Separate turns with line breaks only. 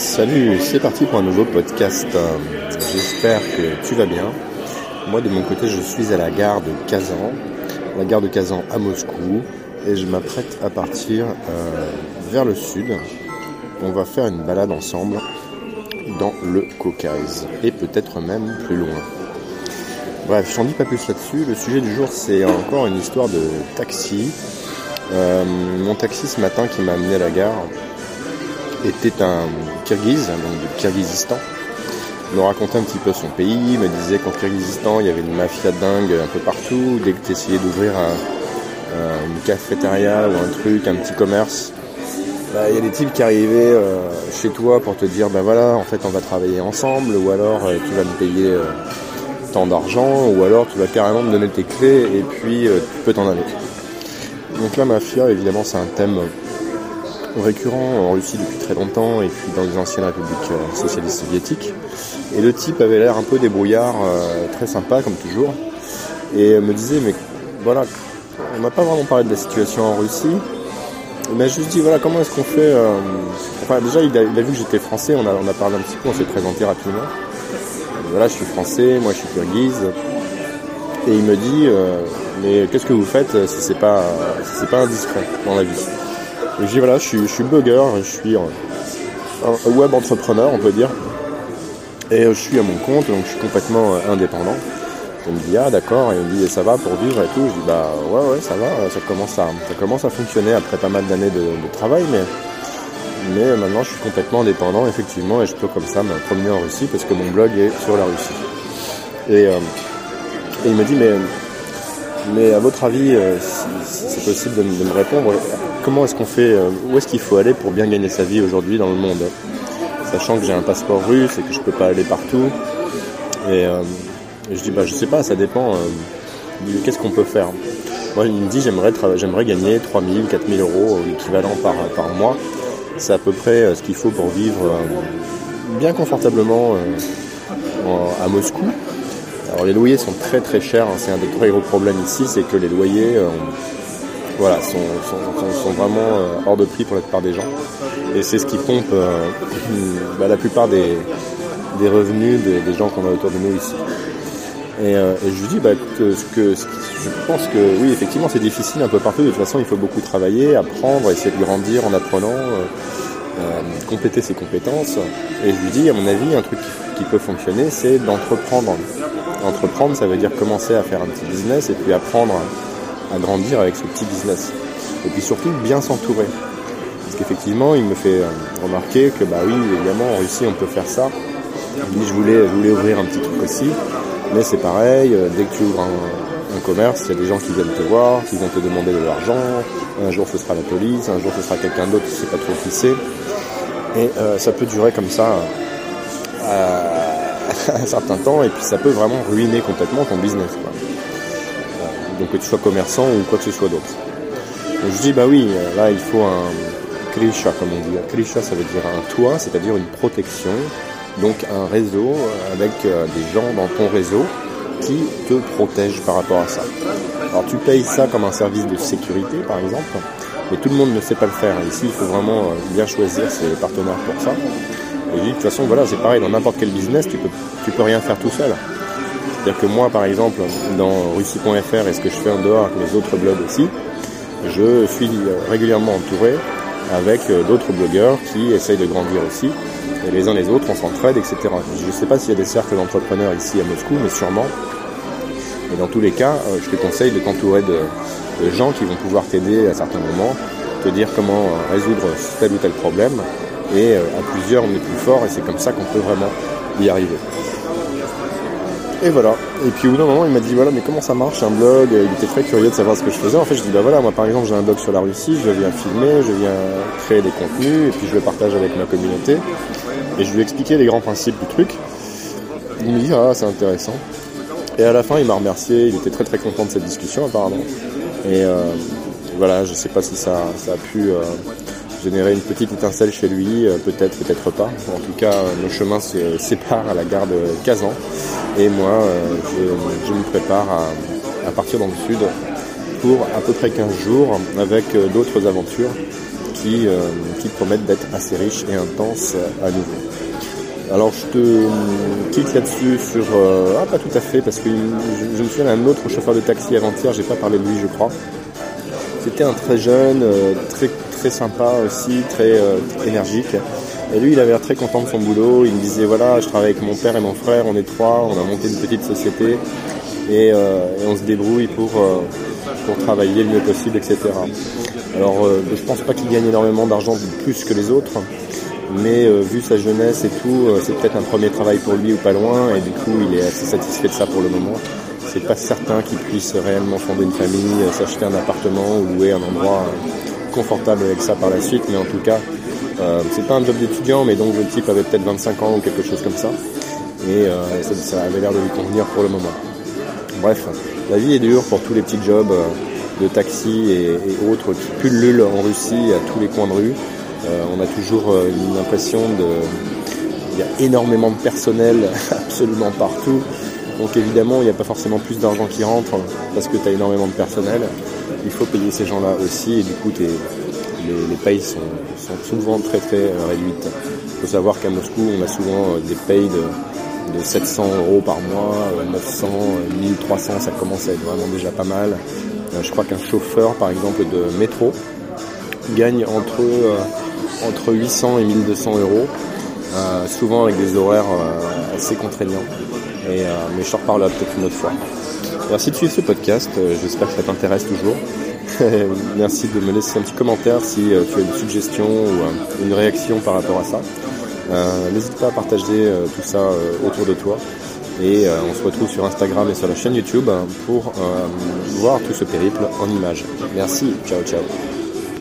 Salut, c'est parti pour un nouveau podcast. J'espère que tu vas bien. Moi de mon côté je suis à la gare de Kazan, la gare de Kazan à Moscou, et je m'apprête à partir euh, vers le sud. On va faire une balade ensemble dans le Caucase, et peut-être même plus loin. Bref, je n'en dis pas plus là-dessus. Le sujet du jour c'est encore une histoire de taxi. Euh, mon taxi ce matin qui m'a amené à la gare était un Kirghiz, donc du Kirghizistan. Il me racontait un petit peu son pays, il me disait qu'en Kirghizistan il y avait une mafia dingue un peu partout. Dès que tu essayais d'ouvrir une cafétéria ou un truc, un petit commerce, bah, il y a des types qui arrivaient euh, chez toi pour te dire ben voilà en fait on va travailler ensemble ou alors euh, tu vas me payer euh, tant d'argent ou alors tu vas carrément me donner tes clés et puis tu peux t'en aller. Donc la mafia évidemment c'est un thème récurrent en Russie depuis très longtemps et puis dans les anciennes républiques euh, socialistes soviétiques. Et le type avait l'air un peu débrouillard, euh, très sympa comme toujours, et me disait mais voilà, on n'a pas vraiment parlé de la situation en Russie, il m'a juste dit voilà comment est-ce qu'on fait. Euh, enfin déjà il a, vu que j'étais français, on a, on a parlé un petit peu, on s'est présenté rapidement. voilà je suis français, moi je suis kirghize. Et il me dit mais qu'est-ce que vous faites si c'est pas si c'est pas indiscret dans la vie? Je dis voilà, je suis, je bugger, je suis un web entrepreneur, on peut dire. Et je suis à mon compte, donc je suis complètement euh, indépendant. Il me dit ah d'accord, et il me dit ça va pour vivre et tout. Je dis bah ouais ouais ça va, ça commence à, ça commence à fonctionner après pas mal d'années de, travail, mais mais maintenant je suis complètement indépendant effectivement et je peux comme ça me promener en Russie parce que mon blog est sur la Russie. Et, euh, et il me dit mais mais à votre avis, euh, si, c'est possible de, me répondre, comment est-ce qu'on fait, euh, où est-ce qu'il faut aller pour bien gagner sa vie aujourd'hui dans le monde Sachant que j'ai un passeport russe et que je peux pas aller partout. Et, euh, je dis, bah je sais pas, ça dépend. Qu'est-ce qu'on peut faire Moi, il me dit, j'aimerais, j'aimerais gagner 3000, 4000 euros l'équivalent par mois. C'est à peu près ce qu'il faut pour vivre bien confortablement à Moscou. Alors les loyers sont très très chers, hein. c'est un des très gros problèmes ici, c'est que les loyers euh, voilà, sont, vraiment euh, hors de prix pour la plupart des gens. Et c'est ce qui pompe euh, bah, la plupart des, revenus des, gens qu'on a autour de nous ici. Et, je lui dis, bah, que, que, je pense que oui, effectivement, c'est difficile un peu partout. De toute façon, il faut beaucoup travailler, apprendre, essayer de grandir en apprenant, compléter ses compétences. Et je lui dis, à mon avis, un truc qui peut fonctionner, c'est d'entreprendre Entreprendre, ça veut dire commencer à faire un petit business et puis apprendre à, grandir avec ce petit business. Et puis surtout bien s'entourer. Parce qu'effectivement, il me fait euh, remarquer que bah oui, évidemment, en Russie, on peut faire ça. Il je voulais, ouvrir un petit truc aussi, mais c'est pareil, euh, dès que tu ouvres un, commerce, il y a des gens qui viennent te voir, qui vont te demander de l'argent, un jour ce sera la police, un jour ce sera quelqu'un d'autre qui ne sait pas trop qui c'est. Et euh, ça peut durer comme ça un certain temps et puis ça peut vraiment ruiner complètement ton business. Euh, donc que tu sois commerçant ou quoi que ce soit d'autre. Donc je dis bah oui, euh, là il faut un krisha comme on dit. Krisha ça veut dire un toit, c'est-à-dire une protection, donc un réseau euh, avec des gens dans ton réseau qui te protègent par rapport à ça. Alors tu payes ça comme un service de sécurité par exemple, mais tout le monde ne sait pas le faire. Ici il faut vraiment bien choisir ses partenaires pour ça. Et de toute façon, voilà, c'est pareil, dans n'importe quel business, tu peux, tu peux rien faire tout seul. C'est-à-dire que moi, par exemple, dans russie.fr et ce que je fais en dehors avec mes autres blogs aussi, je suis régulièrement entouré avec euh, d'autres blogueurs qui essayent de grandir aussi. Et les uns les autres, on s'entraide, etc. Je ne sais pas s'il y a des cercles d'entrepreneurs ici à Moscou, mais sûrement. Et dans tous les cas, euh, je te conseille de t'entourer de, gens qui vont pouvoir t'aider à certains moments, te dire comment euh, résoudre tel ou tel problème, et euh, à plusieurs, on est plus fort et c'est comme ça qu'on peut vraiment y arriver. Et voilà. Et puis au bout d'un moment, il m'a dit voilà, mais comment ça marche un blog? Il était très curieux de savoir ce que je faisais. En fait, je dis bah voilà, moi par exemple, j'ai un blog sur la Russie, je viens filmer, je viens créer des contenus et puis je le partage avec ma communauté. Et je lui ai expliqué les grands principes du truc. Il me dit ah, c'est intéressant. Et à la fin, il m'a remercié. Il était très très content de cette discussion apparemment. Et euh, voilà, je sais pas si ça, ça a pu euh, générer une petite étincelle chez lui, euh, peut-être, peut-être pas. En tout cas, nos chemins se séparent à la gare de Kazan. Et moi, euh, je, me prépare à, partir dans le sud pour à peu près 15 jours avec euh, d'autres aventures qui, qui promettent d'être assez riches et intenses à nouveau. Alors je te quitte là-dessus sur... ah pas tout à fait, parce que je me souviens d'un autre chauffeur de taxi avant-hier, j'ai pas parlé de lui je crois. C'était un très jeune, très, très sympa aussi, très énergique. Et lui, il avait l'air très content de son boulot. Il me disait voilà, je travaille avec mon père et mon frère, on est trois, on a monté une petite société et, euh, on se débrouille pour, euh, pour travailler le mieux possible, etc. Alors, euh, je pense pas qu'il gagne énormément d'argent plus que les autres, mais vu sa jeunesse et tout, c'est peut-être un premier travail pour lui ou pas loin, et du coup, il est assez satisfait de ça pour le moment. C'est pas certain qu'il puisse réellement fonder une famille, s'acheter un appartement ou louer un endroit confortable avec ça par la suite, mais en tout cas, euh, c'est pas un job d'étudiant, mais donc le type avait peut-être 25 ans ou quelque chose comme ça. Et euh, ça, avait l'air de lui convenir pour le moment. Bref, la vie est dure pour tous les petits jobs euh, de taxi et, autres qui pullulent en Russie à tous les coins de rue. on a toujours une impression de... Il y a énormément de personnel absolument partout. Donc évidemment, il n'y a pas forcément plus d'argent qui rentre parce que tu as énormément de personnel. Il faut payer ces gens-là aussi et du coup, les, les payes sont, souvent très très euh, réduites. Il faut savoir qu'à Moscou, on a souvent euh, des payes de, de 700 euros par mois, 900, euh, 1300, ça commence à être vraiment déjà pas mal. Je crois qu'un chauffeur, par exemple, de métro gagne entre, entre 800 et 1200 euros, souvent avec des horaires assez contraignants. Et, mais je te reparlerai peut-être une autre fois. Merci de suivre ce podcast, j'espère que ça t'intéresse toujours. Merci de me laisser un petit commentaire si euh, tu as une suggestion ou euh, une réaction par rapport à ça. Euh, n'hésite pas à partager tout ça autour de toi. Et on se retrouve sur Instagram et sur la chaîne YouTube pour voir tout ce périple en images. Merci, ciao ciao.